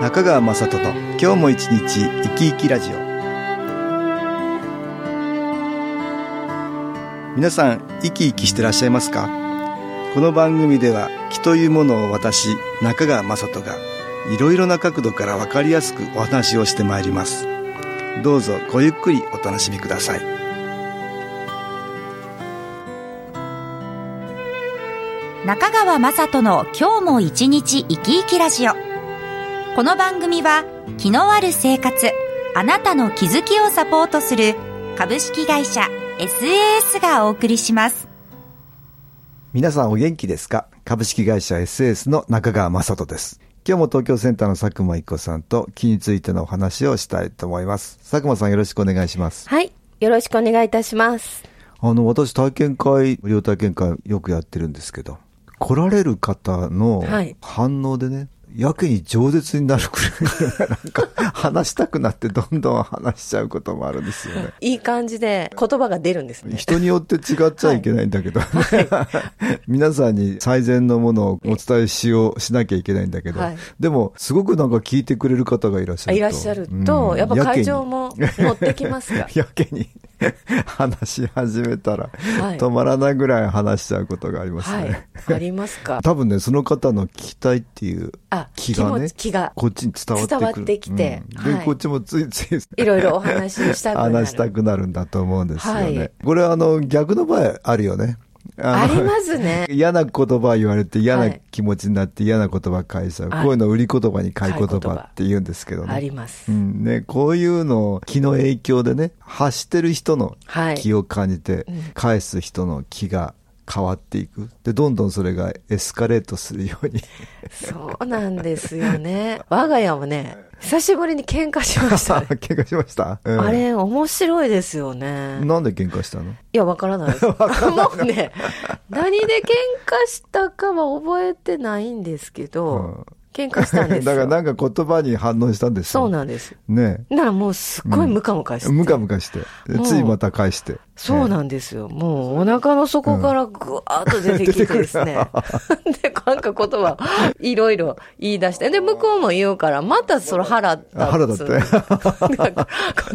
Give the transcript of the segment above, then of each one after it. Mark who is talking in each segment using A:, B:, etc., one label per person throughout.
A: 中川雅人の今日も一日生き生きラジオ。皆さん生き生きしてらっしゃいますか？この番組では気というものを私中川雅人がいろいろな角度からわかりやすくお話をしてまいります。どうぞごゆっくりお楽しみください。
B: 中川雅人の今日も一日生き生きラジオ。この番組は気のある生活あなたの気づきをサポートする株式会社 SAS がお送りします。
A: 皆さんお元気ですか？株式会社 SAS の中川雅人です。今日も東京センターの佐久間一子さんと気についてのお話をしたいと思います。佐久間さんよろしくお願いします。
C: はい。よろしくお願いいたします。
A: あの私体験会無料体験会よくやってるんですけど来られる方の反応でね、はいやけに饒舌になるくらい、なんか話したくなってどんどん話しちゃうこともあるんですよね。
C: いい感じで言葉が出るんですね。
A: 人によって違っちゃいけないんだけど、はい。はい、皆さんに最善のものをお伝えしよう、しなきゃいけないんだけど、はい、でもすごくなんか聞い
C: てくれる方がいらっしゃるいらっしゃると、うん、やっぱ会場も持ってきますか？
A: やけに 話し始めたら、止まらないぐらい話しちゃうことがありますね。
C: はい、ありますか？
A: 多分ね、その方の聞きたいっていう気がね、
C: 気が
A: こっちに伝わってくる。
C: 伝わってきて。
A: うん、で、こっちもついつい、
C: いろいろお話ししたくなる。
A: 話したくなるんだと思うんですよね。これあの、逆の場合あるよね。
C: ありますね。
A: 嫌な言葉言われて嫌な気持ちになって嫌な言葉返しちゃう。こういうの売り言葉に買い言葉って言うんですけどね。
C: あります。
A: うんね、こういうのを気の影響でね、発してる人の気を感じて、返す人の気が変わっていく。で、どんどんそれがエスカレートするように。
C: そうなんですよね。我が家もね、久しぶりに喧嘩しました、ね。
A: 喧嘩しました、
C: うん、あれ、面白いですよね。
A: なんで喧嘩したの？い
C: や、わからないです。もうね、何で喧嘩したかは覚えてないんですけど、うん喧嘩したんです
A: だからなんか言葉に反応したんです
C: よ。そうなんです。
A: ね
C: だからもうすっごいムカムカして。
A: ムカムカして。ついまた返して。
C: そうなんですよ。もうお腹の底からぐわーっと出てきてですね。で、なんか言葉、いろいろ言い出して。で、向こうも言うから、またそれ腹立つ。
A: 腹立って。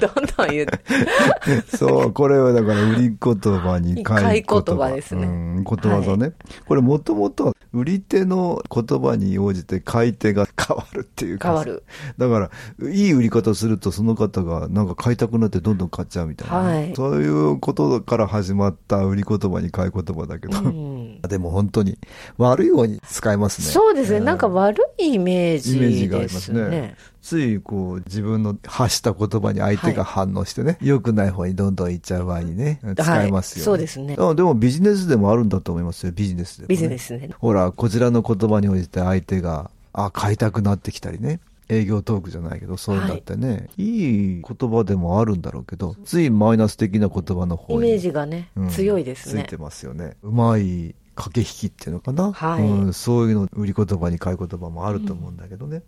C: どんどん言って。
A: そう、これはだから売り言葉に
C: 買い言葉ですね。う
A: ん、ことわざね。これもともと売り手の言葉に応じて買い手が変わるっていう
C: か。変わる。
A: だから、いい売り方するとその方がなんか買いたくなってどんどん買っちゃうみたいな。はい。そういうことから始まった売り言葉に買い言葉だけど。うん、でも本当に悪いように使えますね。
C: そうですね。なんか悪いイメージ、ね、イメージがありますね。
A: ついこう自分の発した言葉に相手が反応してね、良、はい、くない方にどんどん行っちゃう場合にね、使えますよね、
C: そうですね。
A: でもビジネスでもあるんだと思いますよ、ビジネスで、ね、
C: ビジネスね。
A: ほら、こちらの言葉に応じて相手が、あ、買いたくなってきたりね。営業トークじゃないけど、そういうのってね、はい、いい言葉でもあるんだろうけど、ついマイナス的な言葉の方
C: に。イメージがね、うん、強いですね。
A: ついてますよね。うまい駆け引きっていうのかな、はい、うん、そういうの売り言葉に買い言葉もあると思うんだけどね。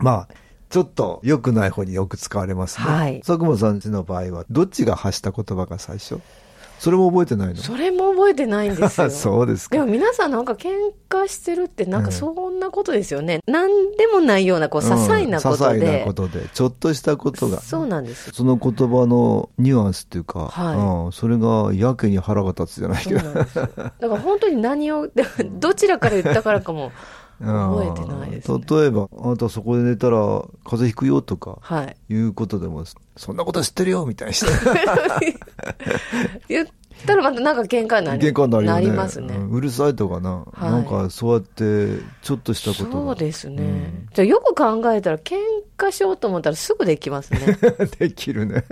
A: うん、まあ、ちょっと良くない方によく使われますね。はい。佐久間さんちの場合は、どっちが発した言葉が最初？それも覚えてないの？
C: それも覚えてないんですよ。
A: そうですか。
C: でも皆さんなんか喧嘩してるってなんかそんなことですよね。うん、何でもないようなこう些細なことで、うん、些
A: 細なことで、ちょっとしたことが。
C: そうなんです。
A: その言葉のニュアンスっていうか、はいうん、それがやけに腹が立つじゃないけど。だ
C: から本当に何を、どちらから言ったからかも。覚えてないです、ね、
A: 例えば、あなたそこで寝たら風邪ひくよとか、はい。いうことでも、そんなこと知ってるよみたいにして。
C: 言ったらまたなんか喧嘩になり
A: 喧嘩になり、
C: ますね、
A: うるさいとかな、はい、なんかそうやってちょっとしたこと
C: そうですね、うん、じゃあよく考えたら喧嘩しようと思ったらすぐできますね。
A: できるね。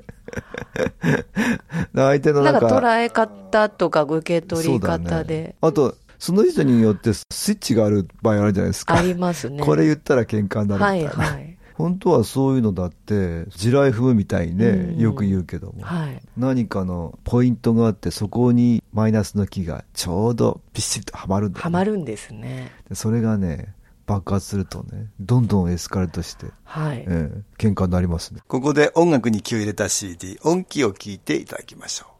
A: 相手のなんか
C: 捉え方とか受け取り方で、ね、
A: あとその人によってスイッチがある場合あるじゃないですか。
C: ありますね。
A: これ言ったら喧嘩になるみたいな。はいはい。本当はそういうのだって地雷踏むみたいにね、よく言うけども、はい、何かのポイントがあってそこにマイナスの木がちょうどびっしりとはまるんだ、
C: ね、はまるんですね
A: それがね爆発するとねどんどんエスカレートして、はいえー、喧嘩になりますねここで音楽に気を入れた CD 音機を聞いていただきましょう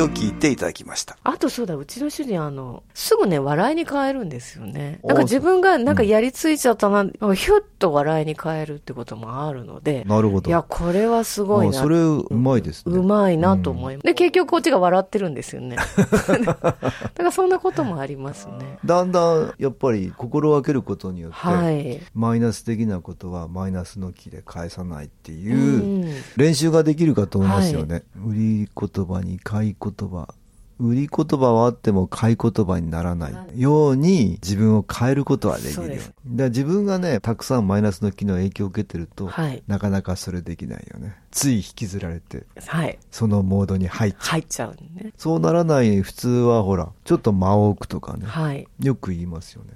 A: を聞いていただきました。
C: あとそうだ、うちの主人、あの、すぐね、笑いに変えるんですよね。なんか自分がなんかやりついちゃったな、うん、ひゅっと笑いに変えるってこともあるので。
A: なるほど。
C: いや、これはすごいな。
A: それ、うまいですね。
C: うまいなと思います。うん、で、結局こっちが笑ってるんですよね。だからそんなこともありますね。
A: だんだん、やっぱり心がけることによって、はい、マイナス的なことはマイナスの気で返さないっていう練習ができるかと思いますよね。はい、売り言葉に買い言葉。売り言葉はあっても買い言葉にならないように自分を変えることはできるよ。だ自分がね、たくさんマイナスの機能影響を受けてると、はい、なかなかそれできないよね。つい引きずられて、はい、そのモードに入っちゃう。
C: 入っちゃうね。
A: そうならない普通はほら、ちょっと間を置くとかね、はい、よく言いますよね。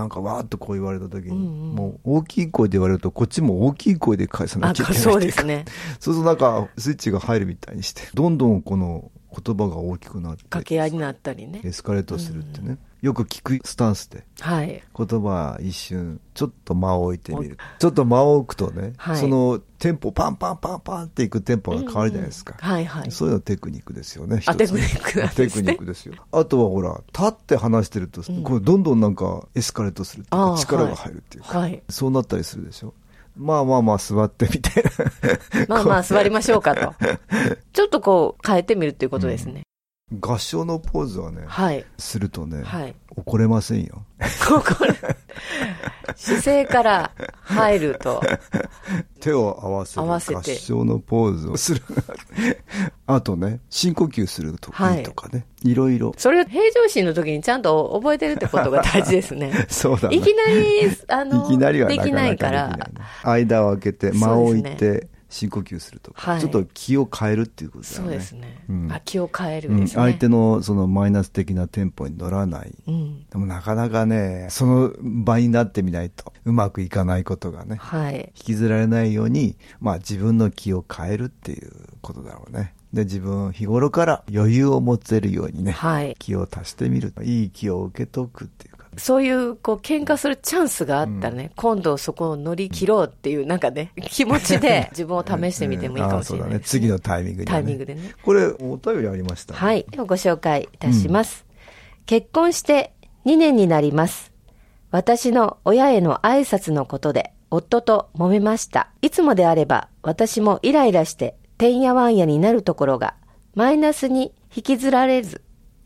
A: なんかわーっとこう言われた時に、うんうん、もう大きい声で言われるとこっちも大きい声で返さなきゃいけない
C: そうですね
A: そうするとなんかスイッチが入るみたいにしてどんどんこの言葉が大きくなって
C: 掛け合いになったりね。
A: エスカレートするってね、うん。よく聞くスタンスで、はい、言葉一瞬ちょっと間を置いてみる。ちょっと間を置くとね、はい、そのテンポパンパンパンパンっていくテンポが変わるじゃないですか、うんはいはい、そういうのテクニックですよね
C: あテクニック
A: ね、テクニックですよ。あとはほら立って話してると、うん、これどんどんなんかエスカレートするっていうか力が入るっていうか、はい、そうなったりするでしょまあまあまあ座ってみたいな
C: まあまあ座りましょうかと。ちょっとこう変えてみるっていうことですね。
A: 合唱のポーズはね、はい、するとね、はい、怒れませんよ。
C: 怒れ。姿勢から入ると。
A: 手を合わせる。合わせて。合唱のポーズをする。あとね、深呼吸するといいとかね、はい、いろいろ。
C: それを平常心の時にちゃんと覚えてるってことが大事ですね。
A: そうだね。
C: いきなり、あの、
A: いきなりはできないから。間を空けて、間を置いて、深呼吸するとか、はい、ちょっと気を変えるっていうことだよね。そうですね。
C: うん、あ気を変えるですね、うん、
A: 相手のそのマイナス的なテンポに乗らない。うん、でもなかなかね、その場になってみないとうまくいかないことがね、はい、引きずられないように、まあ自分の気を変えるっていうことだろうね。で、自分日頃から余裕を持てるようにね、はい、気を足してみる。いい気を受けとくっていう。
C: そういう、こう、喧嘩するチャンスがあったらね、うん、今度そこを乗り切ろうっていう、なんかね、気持ちで自分を試してみてもいいかもしれない、ね。ね、
A: 次のタイミングで、ね、
C: タイミングでね。
A: これ、お便りありました、
C: ね、はい。ではご紹介いたします、うん、結婚して2年になります。私の親への挨拶のことで、夫と揉めました。いつもであれば、私もイライラして、てんやわんやになるところが、マイナスに引きずられず、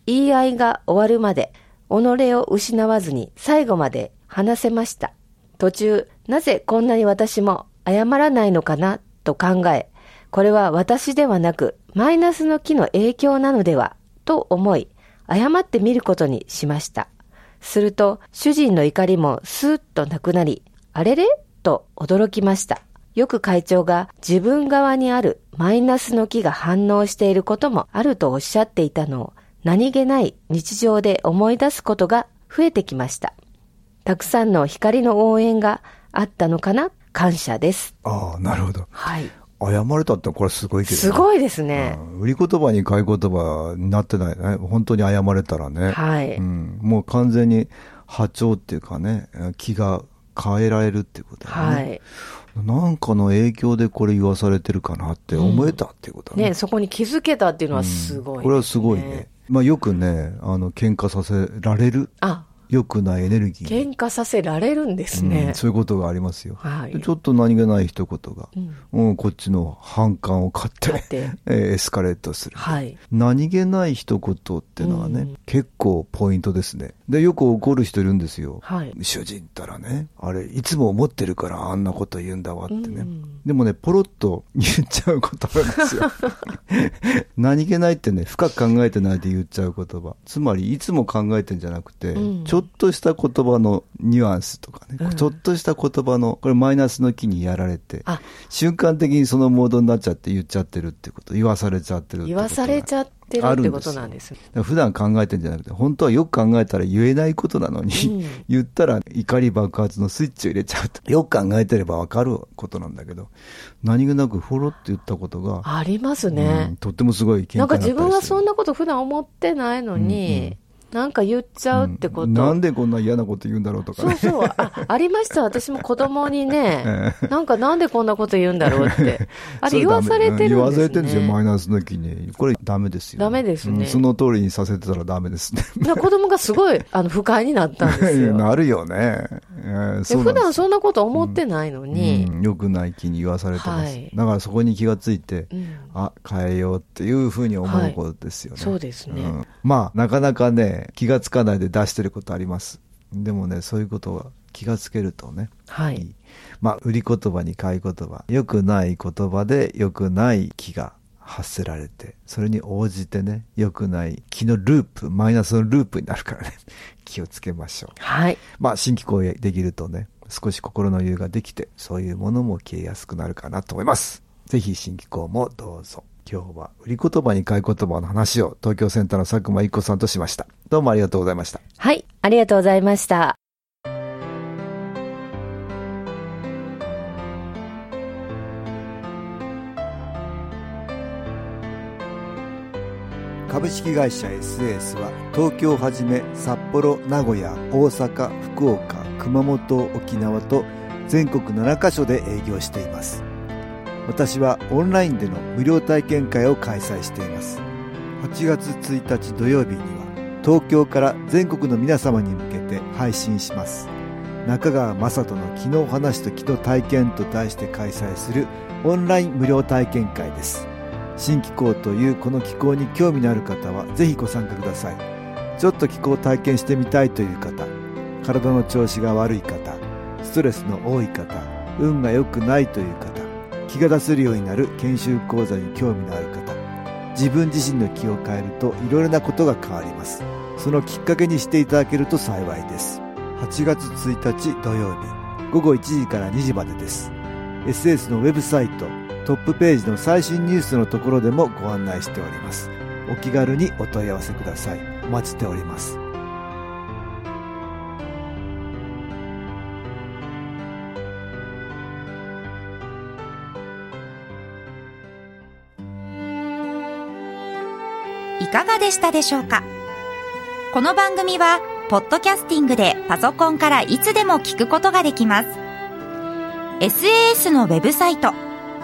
C: 言い合いが終わるまで、己を失わずに最後まで話せました。途中、なぜこんなに私も謝らないのかなと考え、これは私ではなくマイナスの木の影響なのではと思い、謝ってみることにしました。すると、主人の怒りもスーッとなくなり、あれれ？と驚きました。よく会長が自分側にあるマイナスの木が反応していることもあるとおっしゃっていたのを何気ない日常で思い出すことが増えてきました。たくさんの光の応援があったのかな？感謝です。
A: ああ、なるほど。はい。謝れたってこれすごいけど、
C: すごいですね、
A: うん。売り言葉に買い言葉になってないね。本当に謝れたらね。はい。うん、もう完全に波長っていうかね、気が変えられるっていうことだよね。はい。なんかの影響でこれ言わされてるかなって思えたっていうこと
C: ね、うん、ね、そこに気づけたっていうのはすごい、ね
A: うん、これはすごいね。まあよくね、あの、喧嘩させられる。あ、良くないエネルギ
C: ー。喧嘩させられるんですね。
A: うん、そういうことがありますよ。はい、ちょっと何気ない一言が、うん、うん、こっちの反感を買って、エスカレートする。はい、何気ない一言っていうのはね、うん、結構ポイントですね。で、よく怒る人いるんですよ。はい、主人ったらね、あれ、いつも思ってるからあんなこと言うんだわってね。うん、でもね、ポロッと言っちゃう言葉ですよ。何気ないってね、深く考えてないで言っちゃう言葉。つまり、いつも考えてんじゃなくて、ちょっとした言葉のニュアンスとかね、うん、ちょっとした言葉の、これマイナスの気にやられて、瞬間的にそのモードになっちゃって言っちゃってるってこと、言わされちゃってるって
C: 言わされちゃってるってことなんです。
A: 普段考えてんじゃなくて、本当はよく考えたら言えないことなのに、うん、言ったら怒り爆発のスイッチを入れちゃうと。よく考えてればわかることなんだけど、何気なくフォロって言ったことが。
C: ありますね。
A: うん、とってもすごい
C: なんか自分はそんなこと普段思ってないのに、うんうんなんか言っちゃうってこと、うん、
A: なんでこんな嫌なこと言うんだろうとか、
C: ね、そうそう。あ、ありました。私も子供にね、なんかなんでこんなこと言うんだろうって。あれ言わされてるんです、ね、
A: 言わされてるんですよ、マイナスの気に。これダメですよ、
C: ね。ダメですね、うん、
A: その通りにさせてたらダメですね。
C: 子供がすごい、あの、不快になったんですよ。
A: なるよね。
C: えー、普段そんなこと思ってないのに。
A: うん、よくない気に言わされてます。はい、だからそこに気がついて、あ、変えようっていうふうに思うことですよね。はい、
C: そうですね。
A: まあ、なかなかね、気がつかないで出してることあります。でもね、そういうことは気がつけるとね、
C: はい。いい
A: まあ、売り言葉に買い言葉、良くない言葉で良くない気が発せられて、それに応じてね、良くない気のループ、マイナスのループになるからね、気をつけましょう。
C: はい。
A: まあ、新規行為できるとね、少し心の余裕ができて、そういうものも消えやすくなるかなと思います。ぜひ新機構もどうぞ。今日は売り言葉に買い言葉の話を東京センターの佐久間一子さんとしました。どうもありがとうございました。
C: はい、ありがとうございました。
A: 株式会社 SS は東京をはじめ札幌、名古屋、大阪、福岡、熊本、沖縄と全国7カ所で営業しています。私はオンラインでの無料体験会を開催しています。8月1日土曜日には東京から全国の皆様に向けて配信します。中川雅人の昨日話と昨日体験と題して開催するオンライン無料体験会です。新気候というこの気候に興味のある方はぜひご参加ください。ちょっと気候を体験してみたいという方体の調子が悪い方ストレスの多い方運が良くないという方気が出せるようになる研修講座に興味のある方自分自身の気を変えるといろいろなことが変わります。そのきっかけにしていただけると幸いです。8月1日土曜日午後1時から2時までです。SS のウェブサイトトップページの最新ニュースのところでもご案内しております。お気軽にお問い合わせください。お待ちしております。
B: いかがでしたでしょうか？この番組は、ポッドキャスティングでパソコンからいつでも聞くことができます。SAS のウェブサイト、